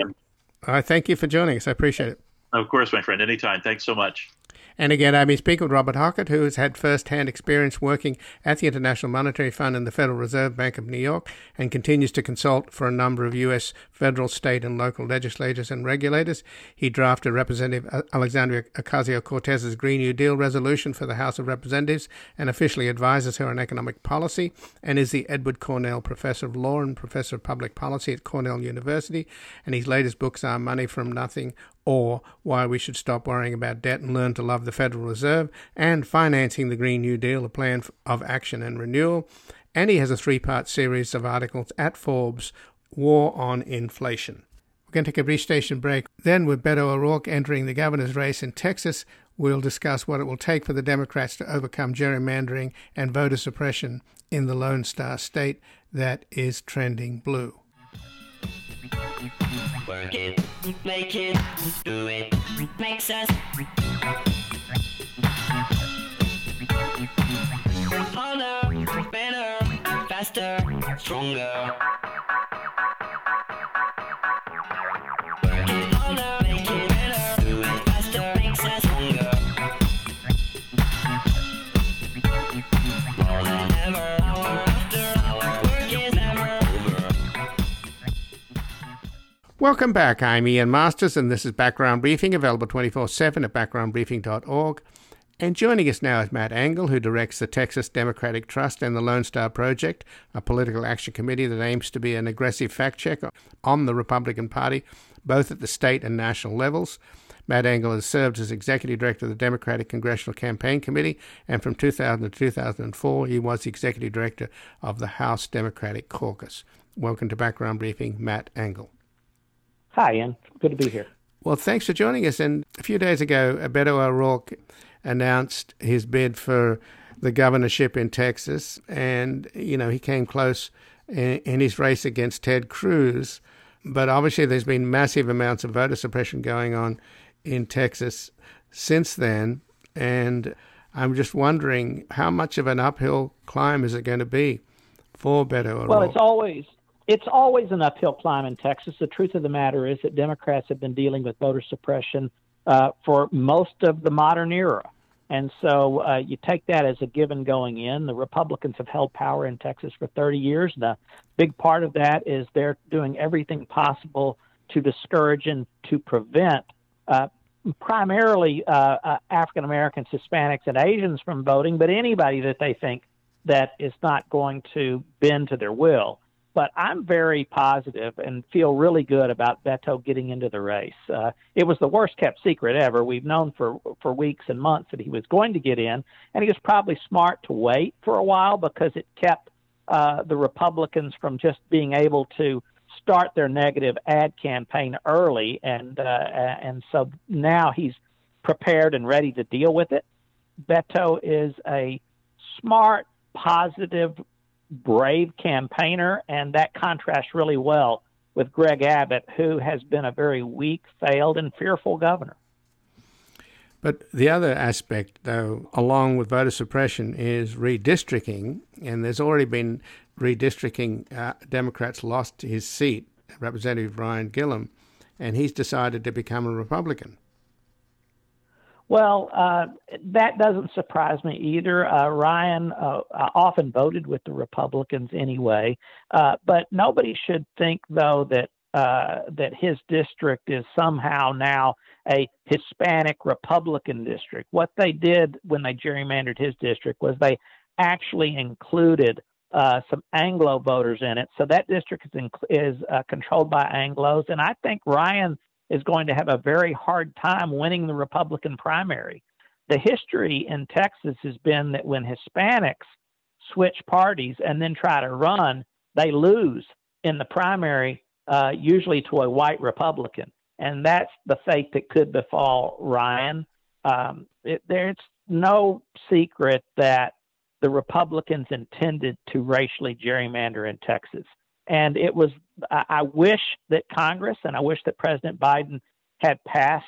I thank you for joining us. I appreciate it. Of course, my friend. Anytime. Thanks so much. And again, I've been speaking with Robert Hockett, who has had first-hand experience working at the International Monetary Fund and the Federal Reserve Bank of New York, and continues to consult for a number of U.S. federal, state, and local legislators and regulators. He drafted Representative Alexandria Ocasio-Cortez's Green New Deal resolution for the House of Representatives and officially advises her on economic policy, and is the Edward Cornell Professor of Law and Professor of Public Policy at Cornell University. And his latest books are Money from Nothing or why we should stop worrying about debt and learn to love the Federal Reserve, and financing the Green New Deal, a plan of action and renewal. And he has a three part series of articles at Forbes War on Inflation. We're going to take a brief station break. Then, with Beto O'Rourke entering the governor's race in Texas, we'll discuss what it will take for the Democrats to overcome gerrymandering and voter suppression in the Lone Star State that is trending blue. Work it, make it, do it, makes us harder, better, faster, stronger. Welcome back. I'm Ian Masters, and this is Background Briefing, available 24 7 at backgroundbriefing.org. And joining us now is Matt Angle, who directs the Texas Democratic Trust and the Lone Star Project, a political action committee that aims to be an aggressive fact checker on the Republican Party, both at the state and national levels. Matt Angle has served as executive director of the Democratic Congressional Campaign Committee, and from 2000 to 2004, he was executive director of the House Democratic Caucus. Welcome to Background Briefing, Matt Angle. Hi, Ian. Good to be here. Well, thanks for joining us. And a few days ago, Beto O'Rourke announced his bid for the governorship in Texas, and you know he came close in, in his race against Ted Cruz. But obviously, there's been massive amounts of voter suppression going on in Texas since then, and I'm just wondering how much of an uphill climb is it going to be for Beto O'Rourke? Well, it's always it's always an uphill climb in Texas. The truth of the matter is that Democrats have been dealing with voter suppression uh, for most of the modern era. And so uh, you take that as a given going in. The Republicans have held power in Texas for 30 years. And The big part of that is they're doing everything possible to discourage and to prevent uh, primarily uh, uh, African Americans, Hispanics, and Asians from voting, but anybody that they think that is not going to bend to their will. But I'm very positive and feel really good about Beto getting into the race. Uh, it was the worst kept secret ever. We've known for for weeks and months that he was going to get in, and he was probably smart to wait for a while because it kept uh, the Republicans from just being able to start their negative ad campaign early, and uh, and so now he's prepared and ready to deal with it. Beto is a smart, positive brave campaigner, and that contrasts really well with Greg Abbott, who has been a very weak, failed, and fearful governor. But the other aspect, though, along with voter suppression, is redistricting, and there's already been redistricting. Uh, Democrats lost his seat, Representative Ryan Guillen, and he's decided to become a Republican. Well, uh, that doesn't surprise me either. Uh, Ryan uh, often voted with the Republicans anyway, uh, but nobody should think, though, that uh, that his district is somehow now a Hispanic Republican district. What they did when they gerrymandered his district was they actually included uh, some Anglo voters in it. So that district is, is uh, controlled by Anglos, and I think Ryan is going to have a very hard time winning the Republican primary. The history in Texas has been that when Hispanics switch parties and then try to run, they lose in the primary, uh, usually to a white Republican and that's the fate that could befall Ryan. Um, it, there's no secret that the Republicans intended to racially gerrymander in Texas. And it was, I, wish that Congress and I wish that President Biden had passed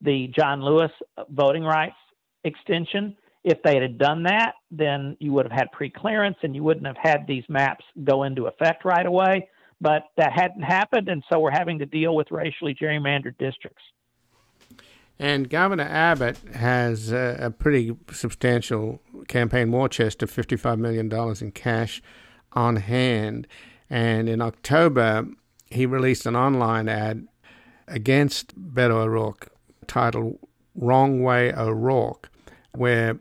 the John Lewis voting rights extension. If they had done that, then you would have had preclearance and you wouldn't have had these maps go into effect right away but that hadn't happened, and so we're having to deal with racially gerrymandered districts. And Governor Abbott has a, a pretty substantial campaign war chest of $55 million in cash on hand. And in October, he released an online ad against Beto O'Rourke titled Wrong Way O'Rourke, where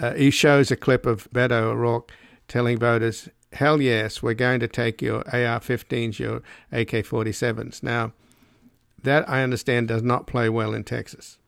uh, he shows a clip of Beto O'Rourke telling voters hell yes, we're going to take your AR 15s, your AK 47s. Now, that I understand does not play well in Texas.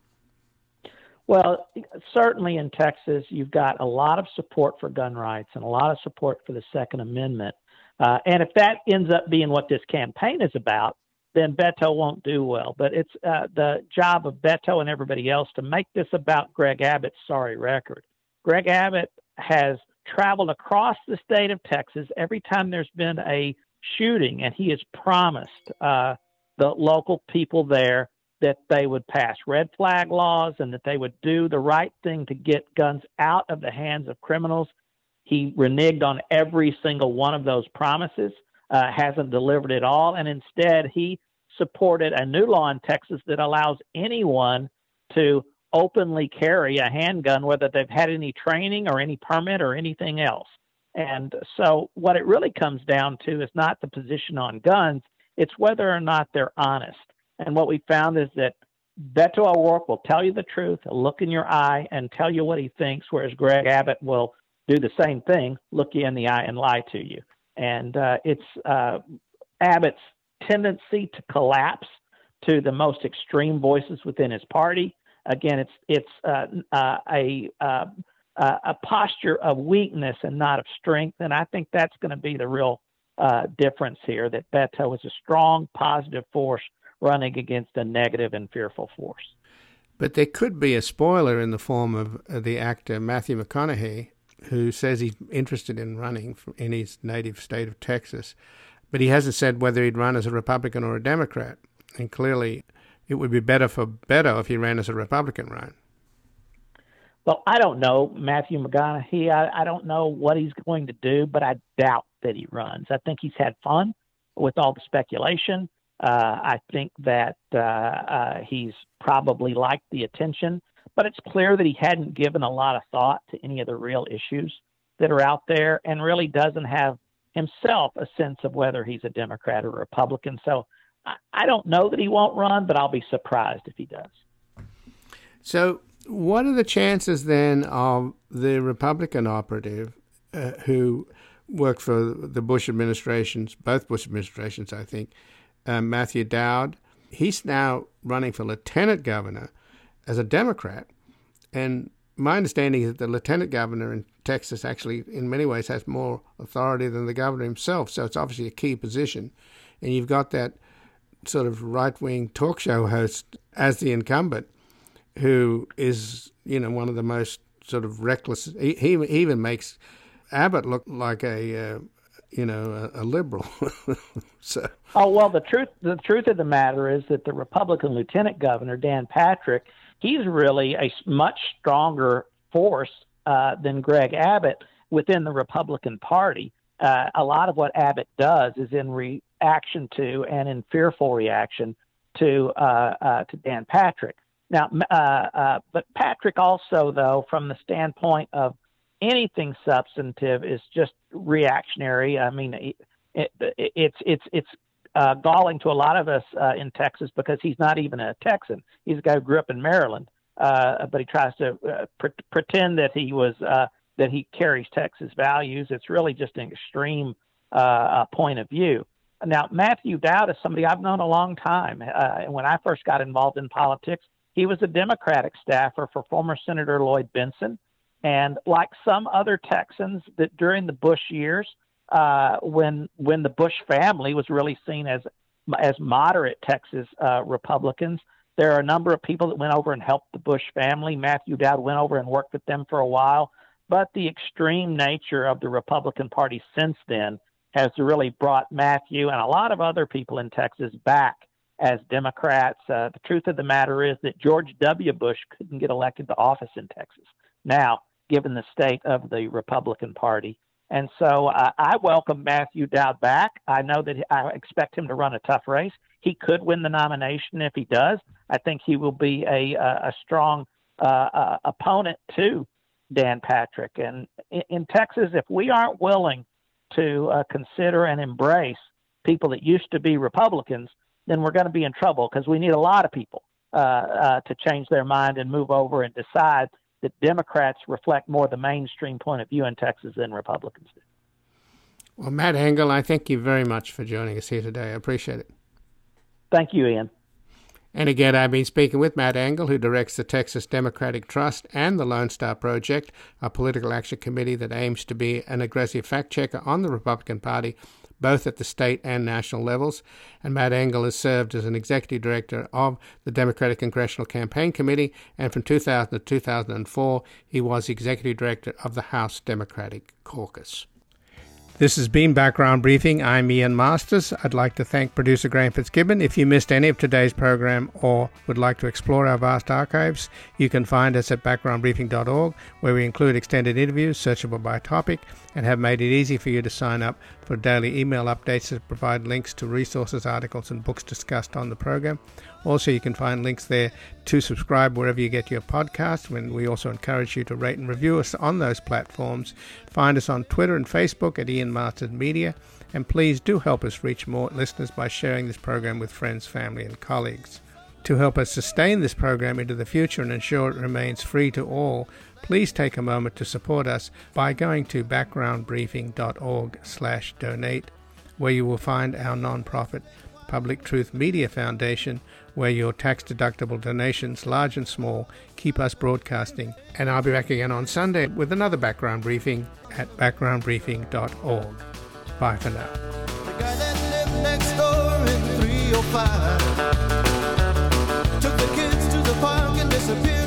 Well, certainly in Texas, you've got a lot of support for gun rights and a lot of support for the Second Amendment. Uh, and if that ends up being what this campaign is about, then Beto won't do well. But it's uh, the job of Beto and everybody else to make this about Greg Abbott's sorry record. Greg Abbott has traveled across the state of Texas every time there's been a shooting, and he has promised uh, the local people there that they would pass red flag laws and that they would do the right thing to get guns out of the hands of criminals. He reneged on every single one of those promises, uh, hasn't delivered it all, and instead he supported a new law in Texas that allows anyone to openly carry a handgun, whether they've had any training or any permit or anything else. And so, what it really comes down to is not the position on guns, it's whether or not they're honest. And what we found is that Beto O'Rourke will tell you the truth, look in your eye, and tell you what he thinks, whereas Greg Abbott will do the same thing, look you in the eye, and lie to you. And uh, it's uh, Abbott's tendency to collapse to the most extreme voices within his party again, it's it's uh, uh, a uh, a posture of weakness and not of strength, and I think that's going to be the real uh, difference here. That Beto is a strong, positive force running against a negative and fearful force. But there could be a spoiler in the form of uh, the actor Matthew McConaughey, who says he's interested in running in his native state of Texas, but he hasn't said whether he'd run as a Republican or a Democrat. And clearly, it would be better for Beto if he ran as a Republican, right? Well, I don't know Matthew McConaughey. I, I don't know what he's going to do, but I doubt that he runs. I think he's had fun with all the speculation. Uh, I think that uh, uh, he's probably liked the attention, but it's clear that he hadn't given a lot of thought to any of the real issues that are out there and really doesn't have himself a sense of whether he's a Democrat or a Republican. So I don't know that he won't run, but I'll be surprised if he does. So, what are the chances then of the Republican operative uh, who worked for the Bush administrations, both Bush administrations, I think, uh, Matthew Dowd? He's now running for lieutenant governor as a Democrat. And my understanding is that the lieutenant governor in Texas actually, in many ways, has more authority than the governor himself. So it's obviously a key position. And you've got that sort of right wing talk show host as the incumbent, who is you know one of the most sort of reckless. He, he even makes Abbott look like a uh, you know, a, a liberal. so. Oh well, the truth the truth of the matter is that the Republican Lieutenant Governor Dan Patrick, he's really a much stronger force uh, than Greg Abbott within the Republican Party. Uh, a lot of what Abbott does is in reaction to and in fearful reaction to uh, uh to Dan Patrick. Now, uh, uh, but Patrick also, though, from the standpoint of anything substantive, is just reactionary. I mean, it, it, it's it's it's uh, galling to a lot of us uh, in Texas because he's not even a Texan. He's a guy who grew up in Maryland, uh, but he tries to uh, pre- pretend that he was uh, that he carries Texas values. It's really just an extreme uh, point of view. Now, Matthew Dowd is somebody I've known a long time. When I first got involved in politics, he was a Democratic staffer for former Senator Lloyd Bentsen. And like some other Texans, that during the Bush years, uh, when when the Bush family was really seen as as moderate Texas uh, Republicans, there are a number of people that went over and helped the Bush family. Matthew Dowd went over and worked with them for a while. But the extreme nature of the Republican Party since then has really brought Matthew and a lot of other people in Texas back as Democrats. Uh, the truth of the matter is that George W. Bush couldn't get elected to office in Texas now, given the state of the Republican Party. And so uh, I welcome Matthew Dowd back. I know that I expect him to run a tough race. He could win the nomination if he does. I think he will be a, a, strong uh, uh, opponent to Dan Patrick. And in, in, Texas, if we aren't willing to uh, consider and embrace people that used to be Republicans, then we're going to be in trouble because we need a lot of people uh, uh, to change their mind and move over and decide that Democrats reflect more the mainstream point of view in Texas than Republicans do. Well, Matt Angle, I thank you very much for joining us here today. I appreciate it. Thank you, Ian. And again, I've been speaking with Matt Angle, who directs the Texas Democratic Trust and the Lone Star Project, a political action committee that aims to be an aggressive fact checker on the Republican Party, both at the state and national levels. And Matt Angle has served as an executive director of the Democratic Congressional Campaign Committee, and from 2000 to 2004, he was executive director of the House Democratic Caucus. This has been Background Briefing. I'm Ian Masters. I'd like to thank producer Graham Fitzgibbon. If you missed any of today's program or would like to explore our vast archives, you can find us at backgroundbriefing.org, where we include extended interviews searchable by topic and have made it easy for you to sign up for daily email updates that provide links to resources, articles, and books discussed on the program. Also, you can find links there to subscribe wherever you get your podcasts. When we also encourage you to rate and review us on those platforms. Find us on Twitter and Facebook at Ian Masters Media. And please do help us reach more listeners by sharing this program with friends, family, and colleagues. To help us sustain this program into the future and ensure it remains free to all, please take a moment to support us by going to backgroundbriefing.org/donate, where you will find our nonprofit Public Truth Media Foundation, where your tax deductible donations, large and small, keep us broadcasting. And I'll be back again on Sunday with another background briefing at backgroundbriefing.org. Bye for now. The guy that lived next door in 305 took the kids to the park and disappeared